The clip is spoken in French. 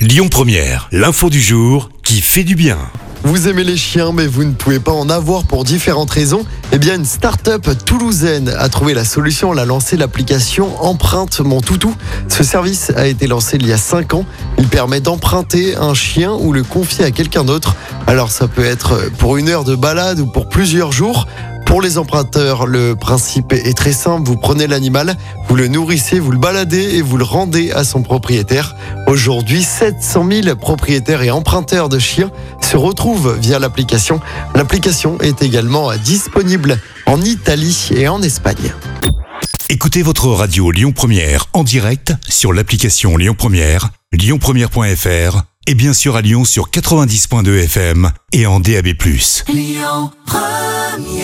Lyon Première, l'info du jour qui fait du bien. Vous aimez les chiens, mais vous ne pouvez pas en avoir pour différentes raisons Eh bien, une start-up toulousaine a trouvé la solution. Elle a lancé l'application Empreinte mon toutou. Ce service a été lancé il y a 5 ans. Il permet d'emprunter un chien ou le confier à quelqu'un d'autre. Alors, ça peut être pour une heure de balade ou pour plusieurs jours. Pour les emprunteurs, le principe est très simple. Vous prenez l'animal, vous le nourrissez, vous le baladez et vous le rendez à son propriétaire. Aujourd'hui, 700 000 propriétaires et emprunteurs de chiens se retrouvent via l'application. L'application est également disponible en Italie et en Espagne. Écoutez votre radio Lyon Première en direct sur l'application Lyon Première, lyonpremière.fr et bien sûr à Lyon sur 90.2 FM et en DAB+. Lyon Première